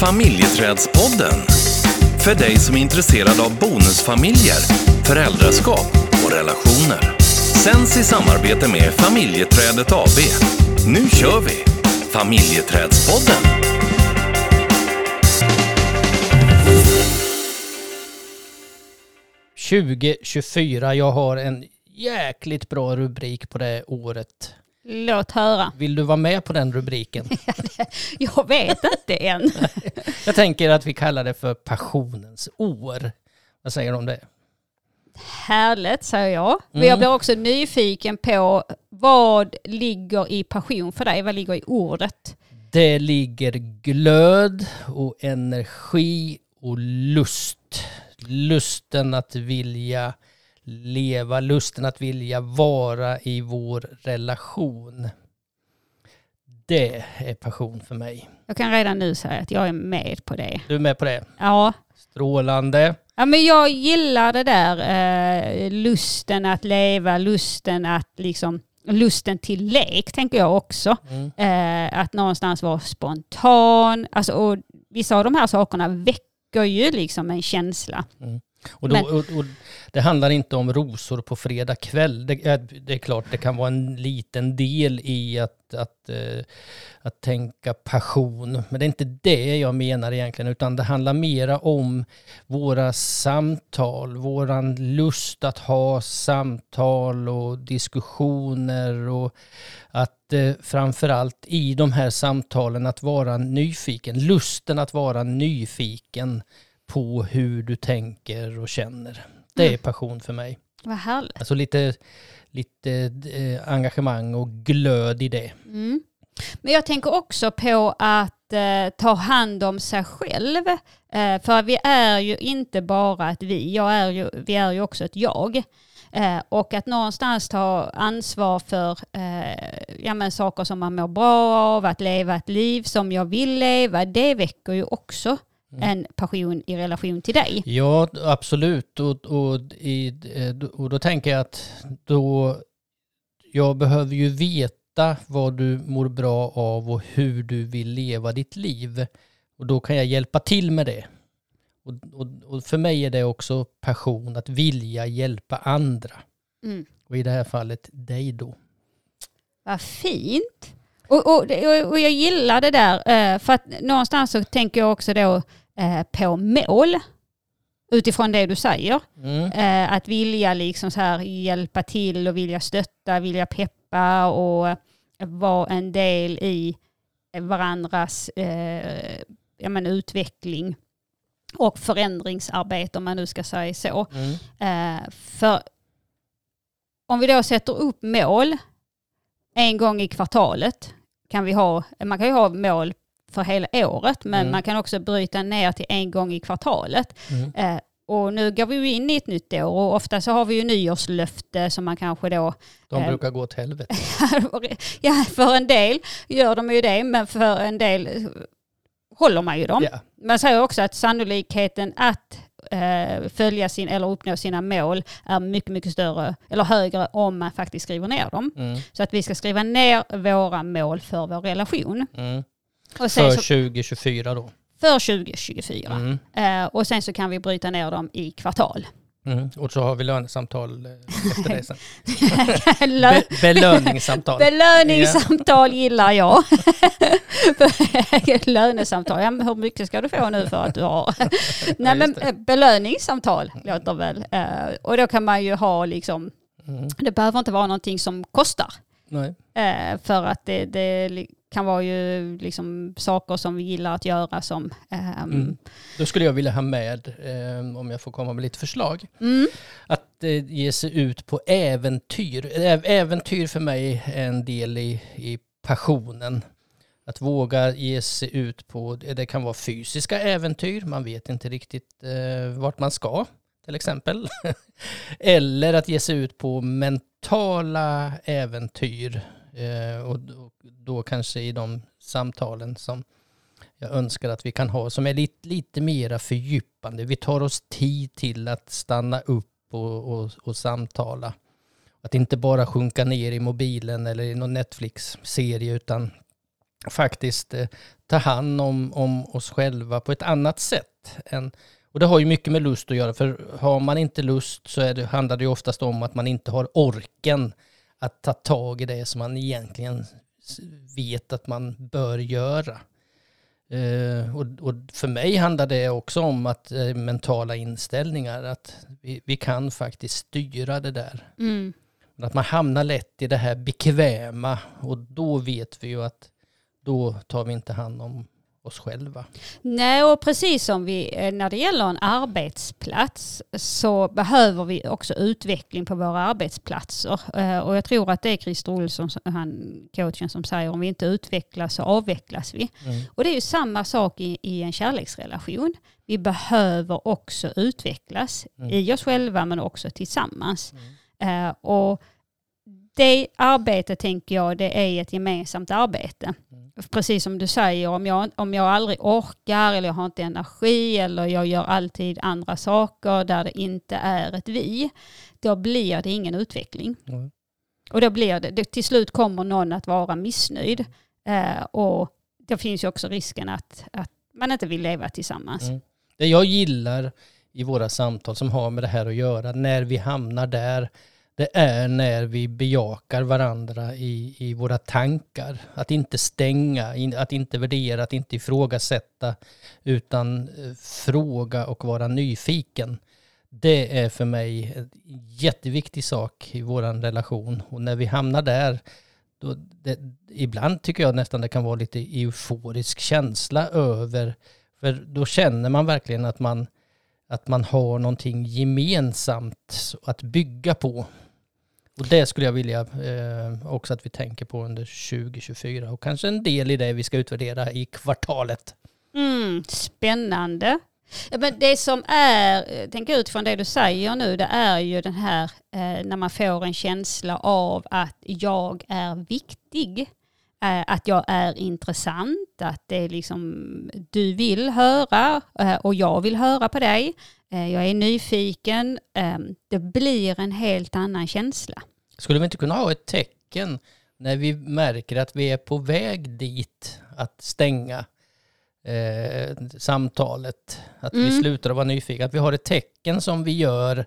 Familjeträdspodden. För dig som är intresserad av bonusfamiljer, föräldraskap och relationer. Sänds i samarbete med Familjeträdet AB. Nu kör vi! Familjeträdspodden. –2024. Jag har en jäkligt bra rubrik på det året. Låt höra. Vill du vara med på den rubriken? Jag vet inte än. Jag tänker att vi kallar det för passionens år. Vad säger du om det? Härligt säger jag. Men Mm. jag blir också nyfiken på vad ligger i passion för dig? Vad ligger i ordet? Det ligger glöd och energi och lust. Lusten att vilja leva, lusten att vilja vara i vår relation. Det är passion för mig. Jag kan redan nu säga att jag är med på det. Du är med på det? Ja, Strålande. ja men jag gillar det där eh, lusten att leva, lusten att liksom lusten till lek tänker jag också. Mm. Eh, att någonstans vara spontan. Alltså, och vissa av de här sakerna väcker ju liksom en känsla. Och, då, Men- och, och det handlar inte om rosor på fredag kväll. Det, är- det är klart, det kan vara en liten del i att, att, eh, att tänka passion. Men det är inte det jag menar egentligen, utan det handlar mera om våra samtal, våran lust att ha samtal och diskussioner och att eh, framförallt i de här samtalen att vara nyfiken, lusten att vara nyfiken på hur du tänker och känner. Det är Mm. passion för mig. Vad härligt. Alltså lite, lite eh, engagemang och glöd i det. Mm. Men jag tänker också på att eh, ta hand om sig själv. Eh, för vi är ju inte bara ett vi, jag är ju, vi är ju också ett jag. Eh, och att någonstans ta ansvar för eh, ja, men saker som man mår bra av, att leva ett liv som jag vill leva, det väcker ju också en passion i relation till dig. Ja, absolut. Och, och, i, eh, och då tänker jag att då, jag behöver ju veta vad du mår bra av och hur du vill leva ditt liv. Och då kan jag hjälpa till med det. Och, och, och för mig är det också passion, att vilja hjälpa andra. Mm. Och i det här fallet dig då. Vad fint. Och, och, och jag gillar det där, eh, för att någonstans så tänker jag också då eh, på mål utifrån det du säger. Mm. Eh, Att vilja liksom så här hjälpa till och vilja stötta, vilja peppa och vara en del i varandras eh, ja, men utveckling och förändringsarbete om man nu ska säga så. Mm. Eh, för om vi då sätter upp mål en gång i kvartalet kan vi ha, man kan ju ha mål för hela året men Mm. man kan också bryta ner till en gång i kvartalet. Mm. Eh, och nu går vi ju in i ett nytt år och ofta så har vi ju nyårslöfte som man kanske då, De Eh. brukar gå åt helvete. ja för en del gör de ju det men för en del håller man ju dem. Ja. Man säger också att sannolikheten att eh, följa sin eller uppnå sina mål är mycket, mycket större eller högre om man faktiskt skriver ner dem. Mm. Så att vi ska skriva ner våra mål för vår relation. Mm. Och sen För så, 2024 då. för 2024. Mm. Eh, och sen så kan vi bryta ner dem i kvartal. Mm. Och så har vi lönesamtal eh, efter det sen. Be- belöningssamtal. Belöningssamtal gillar jag. Lönesamtal, ja, hur mycket ska du få nu för att du har? Nej men eh, belöningssamtal låter väl. Eh, Och då kan man ju ha liksom, Mm. det behöver inte vara någonting som kostar. Nej. För att det, det kan vara ju liksom saker som vi gillar att göra som ehm, Mm. Då skulle jag vilja ha med, eh, om jag får komma med lite förslag, mm, att eh, ge sig ut på äventyr. Ä- Äventyr för mig är en del i, i passionen. Att våga ge sig ut på, det kan vara fysiska äventyr, man vet inte riktigt eh, vart man ska till exempel. Eller att ge sig ut på mentala äventyr. Eh, och, och då kanske i de samtalen som jag önskar att vi kan ha, som är lite, lite mera fördjupande. Vi tar oss tid till att stanna upp och, och, och samtala. Att inte bara sjunka ner i mobilen eller i någon Netflix-serie utan faktiskt eh, ta hand om, om oss själva på ett annat sätt. Än, och det har ju mycket med lust att göra, för har man inte lust så är det, handlar det ju oftast om att man inte har orken att ta tag i det som man egentligen vet att man bör göra. Uh, och, och, för mig handlar det också om att uh, mentala inställningar, att vi, vi, kan faktiskt styra det där. Mm. Att man hamnar lätt i det här bekväma och då vet vi ju att då tar vi inte hand om oss själva. Nej, och precis som vi, eh, när det gäller en arbetsplats så behöver vi också utveckling på våra arbetsplatser. Eh, och jag tror att det är Christer Olsson, han, coachen, som säger om vi inte utvecklas så avvecklas vi. Mm. Och det är ju samma sak i, i en kärleksrelation. Vi behöver också utvecklas mm. i oss själva men också tillsammans. Mm. Uh, och det arbetet tänker jag, det är ett gemensamt arbete. Mm. Precis som du säger, om jag, om jag aldrig orkar eller jag har inte energi eller jag gör alltid andra saker där det inte är ett vi, då blir det ingen utveckling. Mm. Och då blir det, det, till slut kommer någon att vara missnöjd. Eh, och det finns ju också risken att, att man inte vill leva tillsammans. Mm. Det jag gillar i våra samtal som har med det här att göra, när vi hamnar där, det är när vi bejakar varandra i, i våra tankar. Att inte stänga, att inte värdera, att inte ifrågasätta, utan eh, fråga och vara nyfiken. Det är för mig en jätteviktig sak i vår relation. Och när vi hamnar där, då det, ibland tycker jag nästan det kan vara lite euforisk känsla över, för då känner man verkligen att man, att man har någonting gemensamt att bygga på. Och det skulle jag vilja eh, också att vi tänker på under 2024 och kanske en del i det vi ska utvärdera i kvartalet. Mm, spännande. Men det som är, eh, tänker utifrån det du säger nu, det är ju den här eh, när man får en känsla av att jag är viktig. Eh, att jag är intressant, att det är liksom du vill höra eh, och jag vill höra på dig. Eh, jag är nyfiken. Ehm, det blir en helt annan känsla. Skulle vi inte kunna ha ett tecken när vi märker att vi är på väg dit att stänga eh, samtalet, att mm. vi slutar att vara nyfikna, att vi har ett tecken som vi gör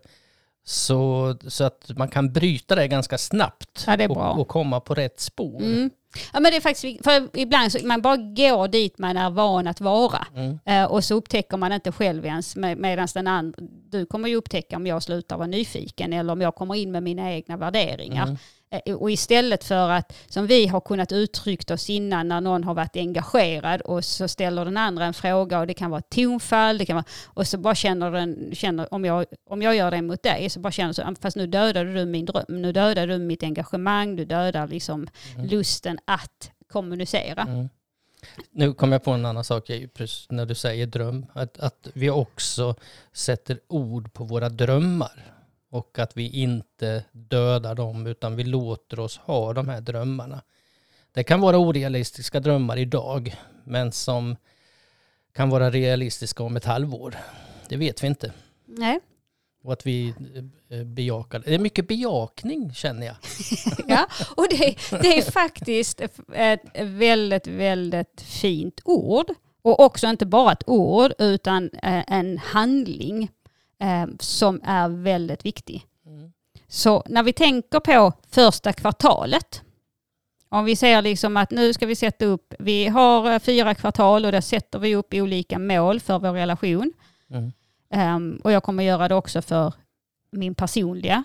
så, så att man kan bryta det ganska snabbt ja, och, och, komma på rätt spår. Mm. Ja men det är faktiskt, för ibland så man bara går dit man är van att vara. Mm. Eh, och så upptäcker man inte själv ens med, medan den andra, du kommer ju upptäcka om jag slutar vara nyfiken eller om jag kommer in med mina egna värderingar. Mm. Eh, och istället för att, som vi har kunnat uttryckt oss innan när någon har varit engagerad och så ställer den andra en fråga och det kan vara tonfall, det kan vara, och så bara känner den, känner, om, jag, om jag gör det mot dig, så bara känner så, fast nu dödade du min dröm, nu dödar du mitt engagemang, du dödar liksom mm. lusten att kommunicera. Mm. Nu kommer jag på en annan sak, när du säger dröm, att, att vi också sätter ord på våra drömmar och att vi inte dödar dem utan vi låter oss ha de här drömmarna. Det kan vara orealistiska drömmar idag men som kan vara realistiska om ett halvår. Det vet vi inte. Nej. Och att vi eh, bejakar. Det är mycket bejakning känner jag. ja, och det, det är faktiskt ett väldigt, väldigt fint ord. Och också inte bara ett ord utan eh, en handling eh, som är väldigt viktig. Mm. Så när vi tänker på första kvartalet, om vi ser liksom att nu ska vi sätta upp, vi har eh, fyra kvartal och där sätter vi upp olika mål för vår relation. Mm. Um, och jag kommer göra det också för min personliga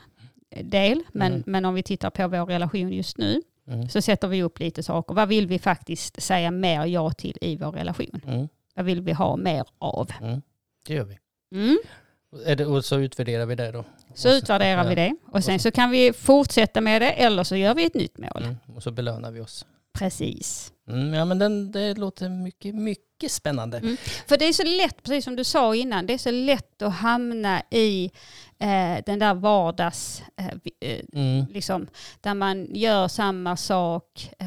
del, men, mm. men om vi tittar på vår relation just nu, mm. så sätter vi upp lite saker. Vad vill vi faktiskt säga mer ja till i vår relation? Mm. Vad vill vi ha mer av? Mm. Det gör vi. Det, och så utvärderar vi det då? Så utvärderar ja. vi det och sen så kan vi fortsätta med det eller så gör vi ett nytt mål. Mm. Och så belönar vi oss. Precis. Mm, ja men den, det låter mycket, mycket spännande. Mm. För det är så lätt, precis som du sa innan, det är så lätt att hamna i eh, den där vardags, eh, eh mm. liksom, där man gör samma sak eh,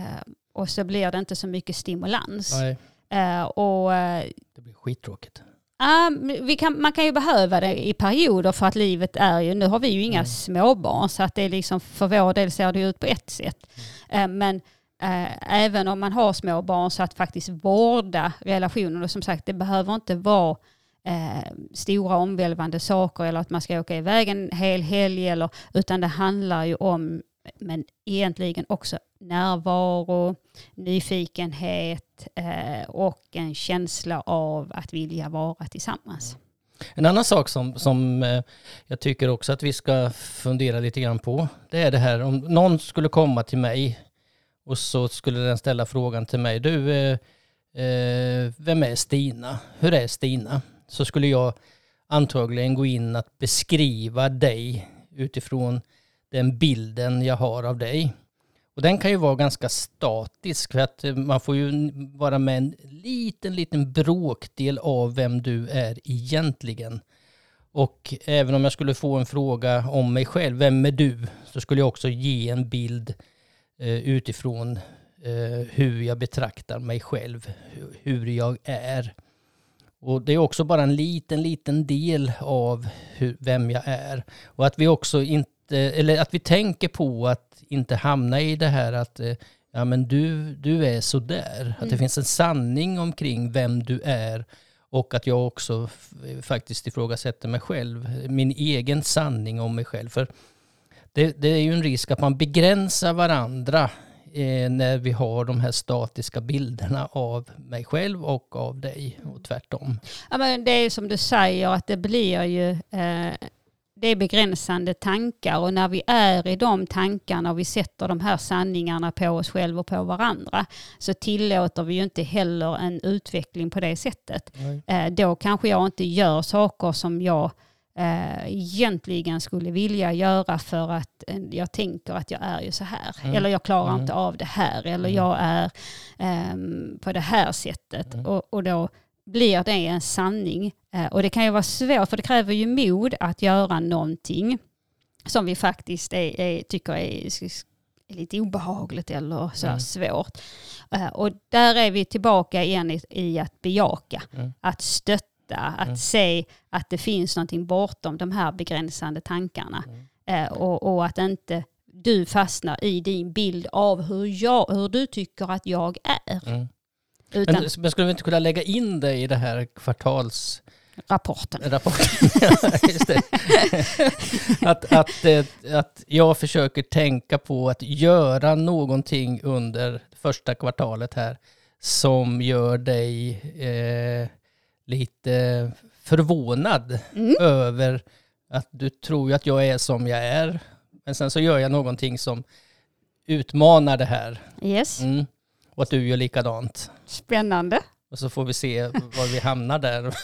och så blir det inte så mycket stimulans. Eh, och, eh, det blir skittråkigt. Vi kan, man kan ju behöva det i perioder för att livet är ju, nu har vi ju inga mm. småbarn så att det är liksom för vår del ser det ut på ett sätt. Mm. Uh, men, eh, även om man har små barn så att faktiskt vårda relationen. Och som sagt, det behöver inte vara eh, stora omvälvande saker eller att man ska åka iväg en hel helg. Eller, utan det handlar ju om, men egentligen också närvaro, nyfikenhet eh, och en känsla av att vilja vara tillsammans. En annan sak som, som eh, jag tycker också att vi ska fundera lite grann på, det är det här om någon skulle komma till mig och så skulle den ställa frågan till mig, du, eh, eh vem är Stina? Hur är Stina? Så skulle jag antagligen gå in att beskriva dig utifrån den bilden jag har av dig. Och den kan ju vara ganska statisk för att eh, man får ju vara med en liten, liten bråkdel av vem du är egentligen. Och även om jag skulle få en fråga om mig själv, vem är du? Så skulle jag också ge en bild eh, utifrån eh, hur jag betraktar mig själv, hur jag är. Och det är också bara en liten, liten del av hur, vem jag är. Och att vi också inte, eller att vi tänker på att inte hamna i det här att eh, ja men du, du är sådär. Mm. Att det mm. finns en sanning omkring vem du är och att jag också faktiskt ifrågasätter mig själv, min egen sanning om mig själv. För det, det är ju en risk att man begränsar varandra eh, när vi har de här statiska bilderna av mig själv och av dig och tvärtom. Ja, men det är som du säger att det blir ju eh, det är begränsande tankar och när vi är i de tankarna och vi sätter de här sanningarna på oss själva och på varandra så tillåter vi ju inte heller en utveckling på det sättet. Eh, då kanske jag inte gör saker som jag eh, egentligen skulle vilja göra för att eh, jag tänker att jag är ju så här. Mm. Eller jag klarar mm. inte av det här. Eller mm. jag är eh, på det här sättet. Mm. Och, och då blir det en sanning. Eh, och det kan ju vara svårt för det kräver ju mod att göra någonting som vi faktiskt är, är, tycker är, är lite obehagligt eller så mm. svårt. Uh, och där är vi tillbaka igen i, i att bejaka, mm. att stötta att mm. se att det finns någonting bortom de här begränsande tankarna. Mm. Eh, och, och, att inte du fastnar i din bild av hur, jag, hur du tycker att jag är. Utan, men, men skulle vi inte kunna lägga in det i det här kvartals... Rapporten. Rapporten, att, att, eh, att jag försöker tänka på att göra någonting under första kvartalet här som gör dig eh, lite förvånad mm. över att du tror att jag är som jag är. Men sen så gör jag någonting som utmanar det här. Yes. Mm. Och att du gör likadant. Spännande. Och så får vi se var vi hamnar där.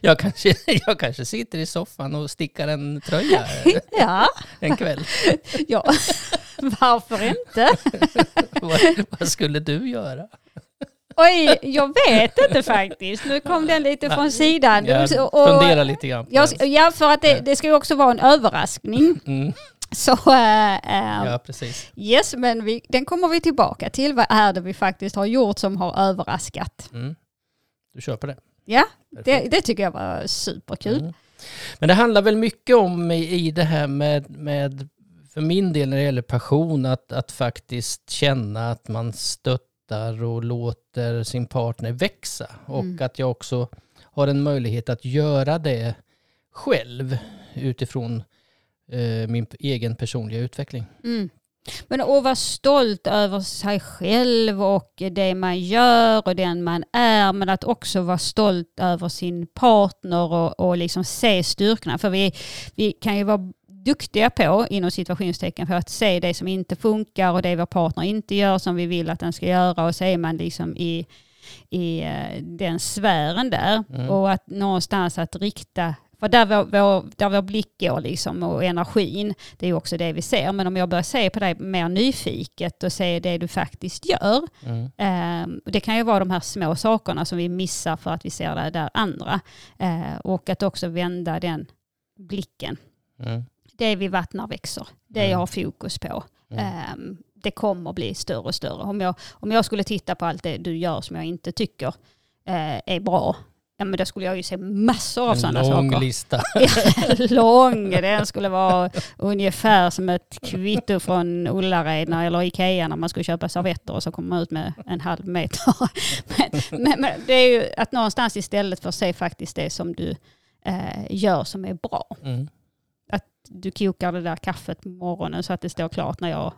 jag, kanske, jag kanske sitter i soffan och stickar en tröja ja. en kväll. ja, varför inte? vad, vad skulle du göra? Oj, jag vet inte faktiskt. Nu kom den lite från sidan. Jag funderar lite grann. Jag, ja, för att det, det ska ju också vara en överraskning. Mm. Så, äh, ja, precis. Yes, men vi, den kommer vi tillbaka till. Vad är det vi faktiskt har gjort som har överraskat? Mm. Du på det. Ja, det, det, tycker jag var superkul. Mm. Men det handlar väl mycket om i, det här med, med, för min del när det gäller passion, att, att faktiskt känna att man stöttar och låter sin partner växa. Och mm. att jag också har en möjlighet att göra det själv utifrån min egen personliga utveckling. Mm. Men att vara stolt över sig själv och det man gör och den man är, men att också vara stolt över sin partner och, och liksom se styrkorna. För vi, vi kan ju vara duktiga på, inom situationstecken, för att se det som inte funkar och det vår partner inte gör som vi vill att den ska göra och så är man liksom i, i eh, den sfären där. Mm. Och att någonstans att rikta för där vår, vår, där vår blick går liksom och energin, det är också det vi ser. Men om jag börjar se på dig mer nyfiket och se det du faktiskt gör. Mm. Eh, det kan ju vara de här små sakerna som vi missar för att vi ser det där andra. Eh, och att också vända den blicken. Mm det vi vattnar växer. Det jag mm. har fokus på. Um, det kommer bli större och större. Om jag, om jag skulle titta på allt det du gör som jag inte tycker uh, är bra, Ja men då skulle jag ju se massor av En sådana lång saker. lista. lång. Den skulle vara ungefär som ett kvitto från Ullared eller Ikea när man skulle köpa servetter och så kommer man ut med en halv meter. men, men, men det är ju att någonstans istället för att se faktiskt det som du eh, gör som är bra. Mm. Du kokar det där kaffet på morgonen så att det står klart när jag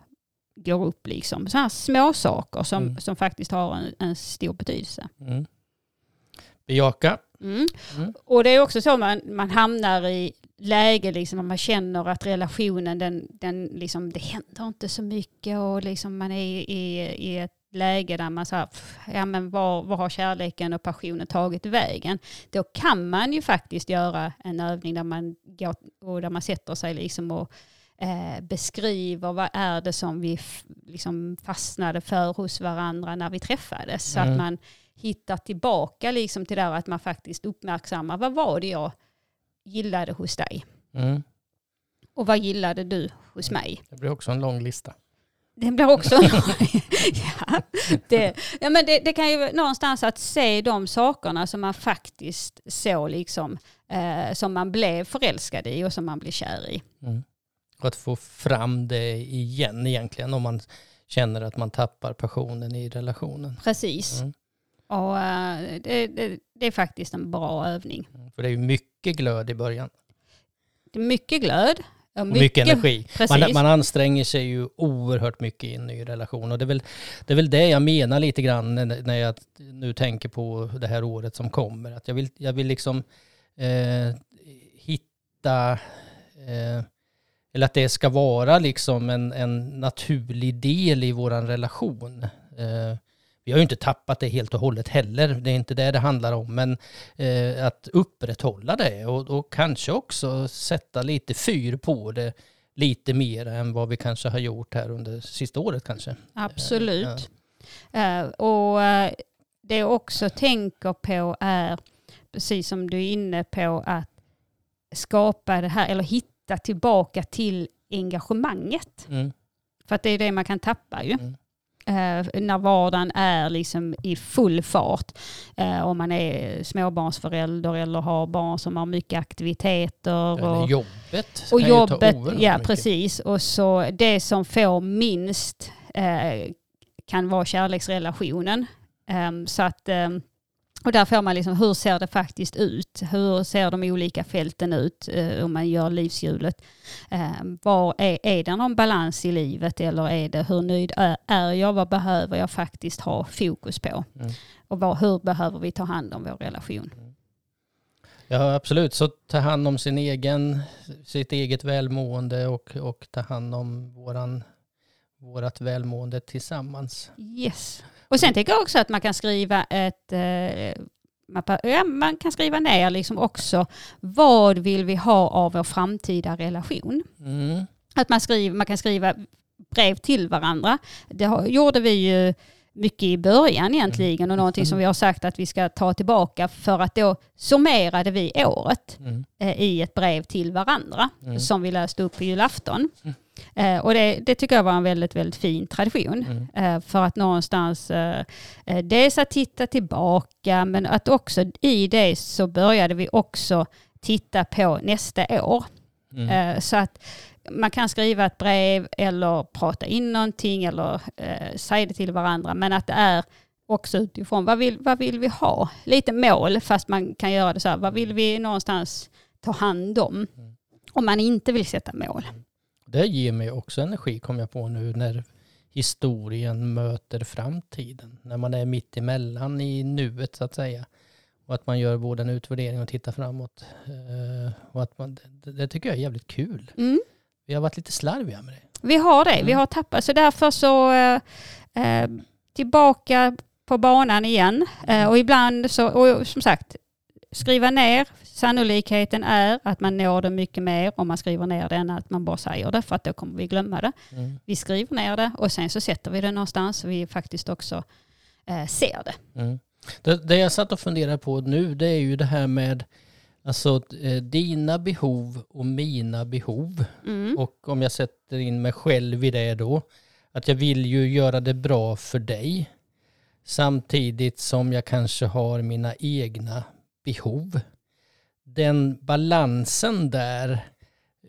går upp. Liksom. Sådana små saker som, Mm. som faktiskt har en, en stor betydelse. Mm. Bejaka. Mm. Mm. Och det är också så man, man hamnar i läge liksom när man känner att relationen, den, den liksom, det händer inte så mycket och liksom man är i, i ett läge där man säger, ja men var, var har kärleken och passionen tagit vägen? Då kan man ju faktiskt göra en övning där man, går, och där man sätter sig liksom och eh, beskriver vad är det som vi liksom fastnade för hos varandra när vi träffades. Så Mm. att man hittar tillbaka liksom till det här att man faktiskt uppmärksammar vad var det jag gillade hos dig Mm. och vad gillade du hos mig. Det blir också en lång lista. Det blir också... ja, det, ja, men det, det kan ju någonstans att se de sakerna som man faktiskt såg liksom, eh, som man blev förälskad i och som man blev kär i. Mm. Och att få fram det igen egentligen om man känner att man tappar passionen i relationen. Precis. Mm. Och eh, det, det, det är faktiskt en bra övning. För det är ju mycket glöd i början. Det är mycket glöd. Och Och mycket, energi. Man, man anstränger sig ju oerhört mycket i en ny relation. Och det är väl det, är väl det jag menar lite grann när när jag nu tänker på det här året som kommer. Att jag vill, jag vill liksom eh, hitta, eh, eller att det ska vara liksom en, en naturlig del i vår relation. Eh, vi har ju inte tappat det helt och hållet heller, det är inte det det handlar om. Men eh, att upprätthålla det och, och kanske också sätta lite fyr på det lite mer än vad vi kanske har gjort här under sista året kanske. Absolut. Eh, och eh, det jag också tänker på är, precis som du är inne på, att skapa det här, eller hitta tillbaka till engagemanget. Mm. För att det är det man kan tappa ju. Mm. Eh, när vardagen är liksom i full fart. Eh, om man är småbarnsförälder eller har barn som har mycket aktiviteter. Och, jobbet. och jobbet, ja mycket. precis. Och så det som får minst eh, kan vara kärleksrelationen. Ehm, så att, ehm, och där får man liksom, hur ser det faktiskt ut? Hur ser de olika fälten ut eh, om man gör livshjulet? Ehm, var är, är det någon balans i livet eller är det hur nöjd är- är jag? Vad behöver jag faktiskt ha fokus på? Mm. Och vad, hur behöver vi ta hand om vår relation? Ja absolut, så ta hand om sin egen, sitt eget välmående och, och ta hand om våran, vårat välmående tillsammans. Yes. Och sen tycker jag också att man kan skriva ett eh, ja, man kan skriva ner liksom också vad vill vi ha av vår framtida relation. Mm. Att man, skriver, man kan skriva brev till varandra. Det har, gjorde vi ju mycket i början egentligen och någonting som vi har sagt att vi ska ta tillbaka för att då summerade vi året Mm. eh, i ett brev till varandra Mm. som vi läste upp på julafton. Mm. Eh, och det, det tycker jag var en väldigt, väldigt fin tradition. Mm. Eh, för att någonstans, eh, eh, dels att titta tillbaka men att också i det så började vi också titta på nästa år. Mm. Eh, så att man kan skriva ett brev eller prata in någonting eller eh, säga det till varandra men att det är också utifrån vad vill, vad vill vi ha? Lite mål fast man kan göra det så här, vad vill vi någonstans ta hand om? Mm. Om man inte vill sätta mål. Det ger mig också energi kom jag på nu när historien möter framtiden. När man är mitt emellan i nuet så att säga. Och att man gör både en utvärdering och tittar framåt. Eh, och att man, det, det tycker jag är jävligt kul. Mm. Vi har varit lite slarviga med det. Vi har det, vi Mm. har tappat. Så därför så eh, eh, tillbaka på banan igen. Eh, och ibland så, och som sagt, skriva ner. Sannolikheten är att man når det mycket mer om man skriver ner det än att man bara säger det för att då kommer vi glömma det. Mm. Vi skriver ner det och sen så sätter vi det någonstans så vi faktiskt också eh, ser det. Mm. Det, det jag satt och funderade på nu det är ju det här med alltså, eh, dina behov och mina behov. Mm. Och om jag sätter in mig själv i det då, att jag vill ju göra det bra för dig. Samtidigt som jag kanske har mina egna behov. Den balansen där,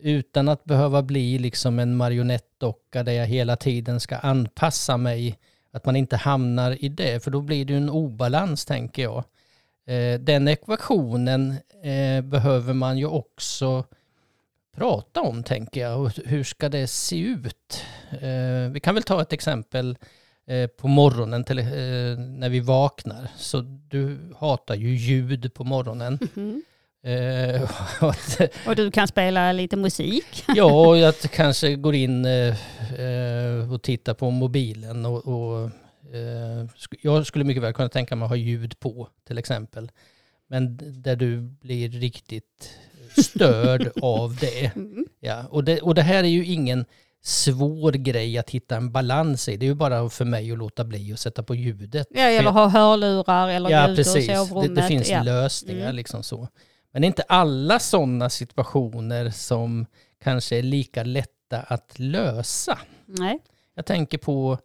utan att behöva bli liksom en marionettdocka där jag hela tiden ska anpassa mig, att man inte hamnar i det, för då blir det en obalans tänker jag. Eh, den ekvationen eh, behöver man ju också prata om tänker jag. Och hur ska det se ut? Eh, vi kan väl ta ett exempel på morgonen till, när vi vaknar. Så du hatar ju ljud på morgonen. Mm -hmm. och du kan spela lite musik? ja, jag kanske går in och tittar på mobilen och, och Eh, jag skulle mycket väl kunna tänka mig att ha ljud på till exempel. Men där du blir riktigt störd av det. Mm. Ja, och det. Och det här är ju ingen svår grej att hitta en balans i. Det är ju bara för mig att låta bli att sätta på ljudet. Ja, eller ha hörlurar eller ja, ljud precis. i sovrummet. Det, det finns ja. lösningar mm. liksom så. Men det är inte alla sådana situationer som kanske är lika lätta att lösa. Nej. Jag tänker på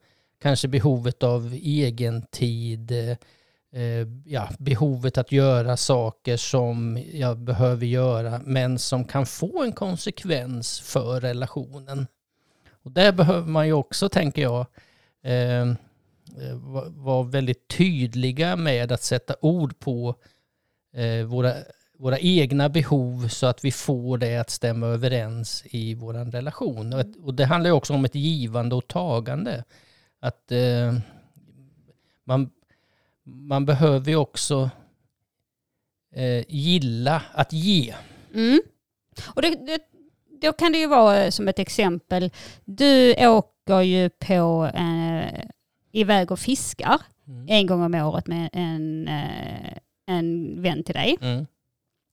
kanske behovet av egen tid, eh, ja, behovet att göra saker som jag behöver göra men som kan få en konsekvens för relationen. Och där behöver man ju också, tänker jag, eh, eh vara väldigt tydliga med att sätta ord på eh, våra, våra egna behov så att vi får det att stämma överens i vår relation. Och, och det handlar ju också om ett givande och tagande att eh, man, man behöver ju också eh, gilla att ge. Mm. Och det, det, då kan det ju vara eh, som ett exempel, du åker ju på eh, iväg och fiskar mm. en gång om året med en, eh, en vän till dig. Mm.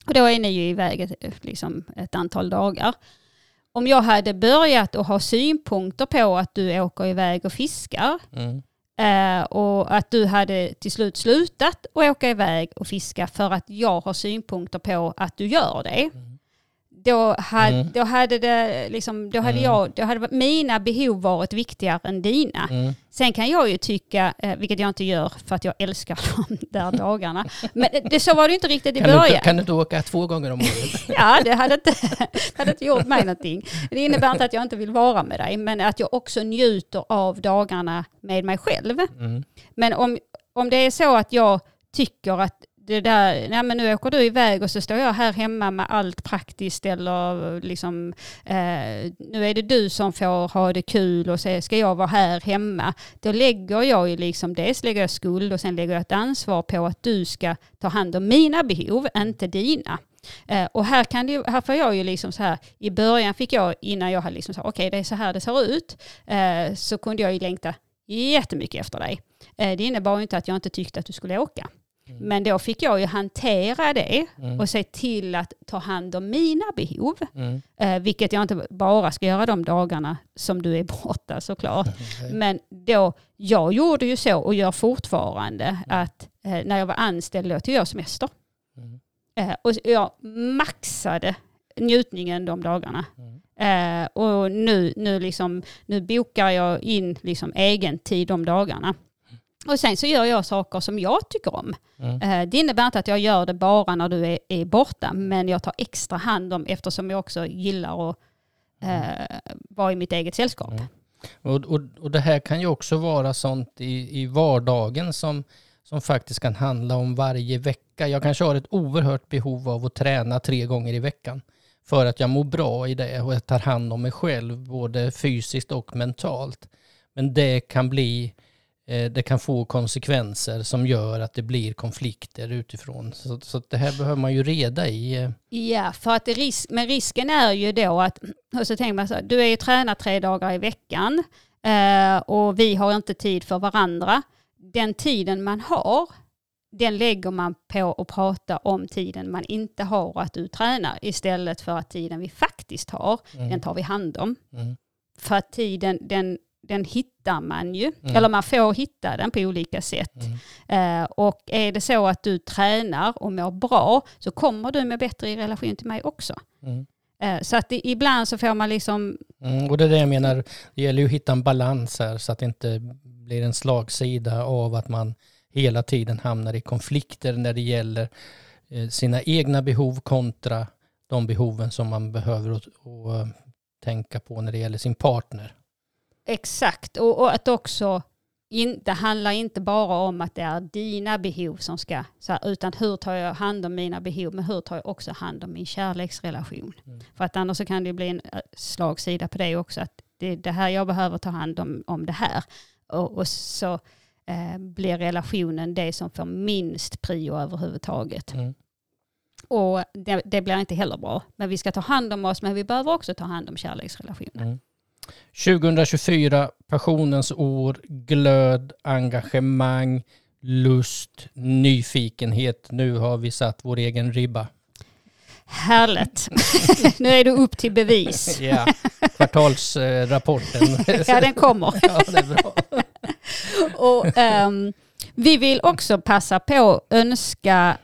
Och då är ni ju iväg ett, liksom ett antal dagar om jag hade börjat att ha synpunkter på att du åker iväg och fiskar mm. eh, och att du hade till slut slutat att åka iväg och fiska för att jag har synpunkter på att du gör det. Mm då hade, mm. då hade, det liksom, då hade, mm. jag, då hade mina behov varit viktigare än dina. Mm. Sen kan jag ju tycka, eh, vilket jag inte gör för att jag älskar de där dagarna, men det, så var det inte riktigt i kan början. Du, kan du inte åka två gånger om året? ja, det hade inte, det hade inte gjort mig någonting. Det innebär inte att jag inte vill vara med dig, men att jag också njuter av dagarna med mig själv. Mm. Men om, om det är så att jag tycker att det där, nej men nu åker du iväg och så står jag här hemma med allt praktiskt eller liksom, eh, nu är det du som får ha det kul och så ska jag vara här hemma. Då lägger jag ju liksom, dels lägger jag skuld och sen lägger jag ett ansvar på att du ska ta hand om mina behov, inte dina. Eh, och här, kan det, här får jag ju liksom så här, i början fick jag, innan jag hade liksom så okej okay, det är så här det ser ut, eh, så kunde jag ju längta jättemycket efter dig. Eh, det innebar ju inte att jag inte tyckte att du skulle åka. Mm. Men då fick jag ju hantera det mm. och se till att ta hand om mina behov. Mm. Eh, vilket jag inte bara ska göra de dagarna som du är borta såklart. Okay. Men då, jag gjorde ju så och gör fortfarande mm. att eh, när jag var anställd då tog jag semester. Mm. Eh, och jag maxade njutningen de dagarna. Eh, och nu, nu, liksom, nu bokar jag in liksom egen tid de dagarna. Och sen så gör jag saker som jag tycker om. Mm. Eh, det innebär inte att jag gör det bara när du är, är borta, men jag tar extra hand om eftersom jag också gillar att eh, vara i mitt eget sällskap. Mm. Och, och, och det här kan ju också vara sånt i, i vardagen som, som faktiskt kan handla om varje vecka. Jag kanske har ett oerhört behov av att träna tre gånger i veckan för att jag mår bra i det och jag tar hand om mig själv både fysiskt och mentalt. Men det kan bli det kan få konsekvenser som gör att det blir konflikter utifrån. Så, så det här behöver man ju reda i. Eh. Ja, för att risk, men risken är ju då att, och så tänker man så du är ju tränad tre dagar i veckan eh, och vi har inte tid för varandra. Den tiden man har, den lägger man på att prata om tiden man inte har att du tränar istället för att tiden vi faktiskt har, mm. den tar vi hand om. Mm. För att tiden, den den hittar man ju, mm. eller man får hitta den på olika sätt. Mm. Eh, och är det så att du tränar och mår bra så kommer du med bättre i relation till mig också. Mm. Eh, så att det, ibland så får man liksom... Mm, och det är det jag menar, det gäller ju att hitta en balans här så att det inte blir en slagsida av att man hela tiden hamnar i konflikter när det gäller eh, sina egna behov kontra de behoven som man behöver att, att eh, tänka på när det gäller sin partner. Exakt, och, och att också in, det handlar inte bara om att det är dina behov som ska, så här, utan hur tar jag hand om mina behov, men hur tar jag också hand om min kärleksrelation? Mm. För att annars så kan det bli en eh, slagsida på det också, att det är det här jag behöver ta hand om, om det här. Och, och så eh, blir relationen det som får minst prio överhuvudtaget. Mm. Och det, det blir inte heller bra. Men vi ska ta hand om oss, men vi behöver också ta hand om kärleksrelationen. Mm. 2024, passionens år, glöd, engagemang, lust, nyfikenhet. Nu har vi satt vår egen ribba. Härligt. nu är du upp till bevis. Ja, kvartalsrapporten. Ja, den kommer. ja, det är bra. Och, ehm, vi vill också passa på att önska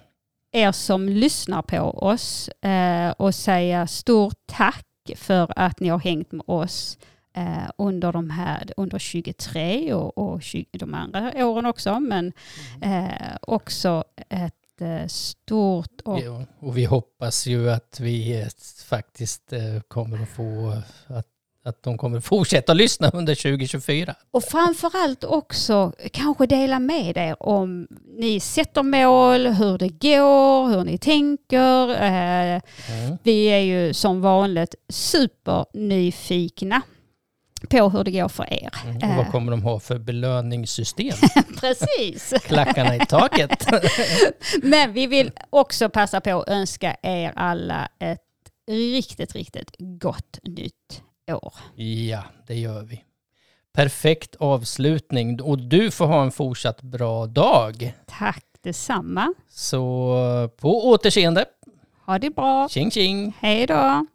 er som lyssnar på oss eh, och säga stort tack för att ni har hängt med oss eh, under de här, under 23 och, och 20, de andra åren också. Men eh, också ett eh, stort och Ja, och vi hoppas ju att vi eh, faktiskt eh, kommer att få att, att de kommer fortsätta lyssna under 2024. Och framförallt också kanske dela med er om ni sätter mål, hur det går, hur ni tänker. Mm. vi är ju som vanligt supernyfikna på hur det går för er. Mm. Och Eh. vad kommer de ha för belöningssystem? Precis. Klackarna i taket. Men vi vill också passa på att önska er alla ett riktigt, riktigt gott nytt år. ja, det gör vi. Perfekt avslutning och du får ha en fortsatt bra dag. Tack detsamma. Så på återseende. Ha det bra. Tjing tjing! Hej då.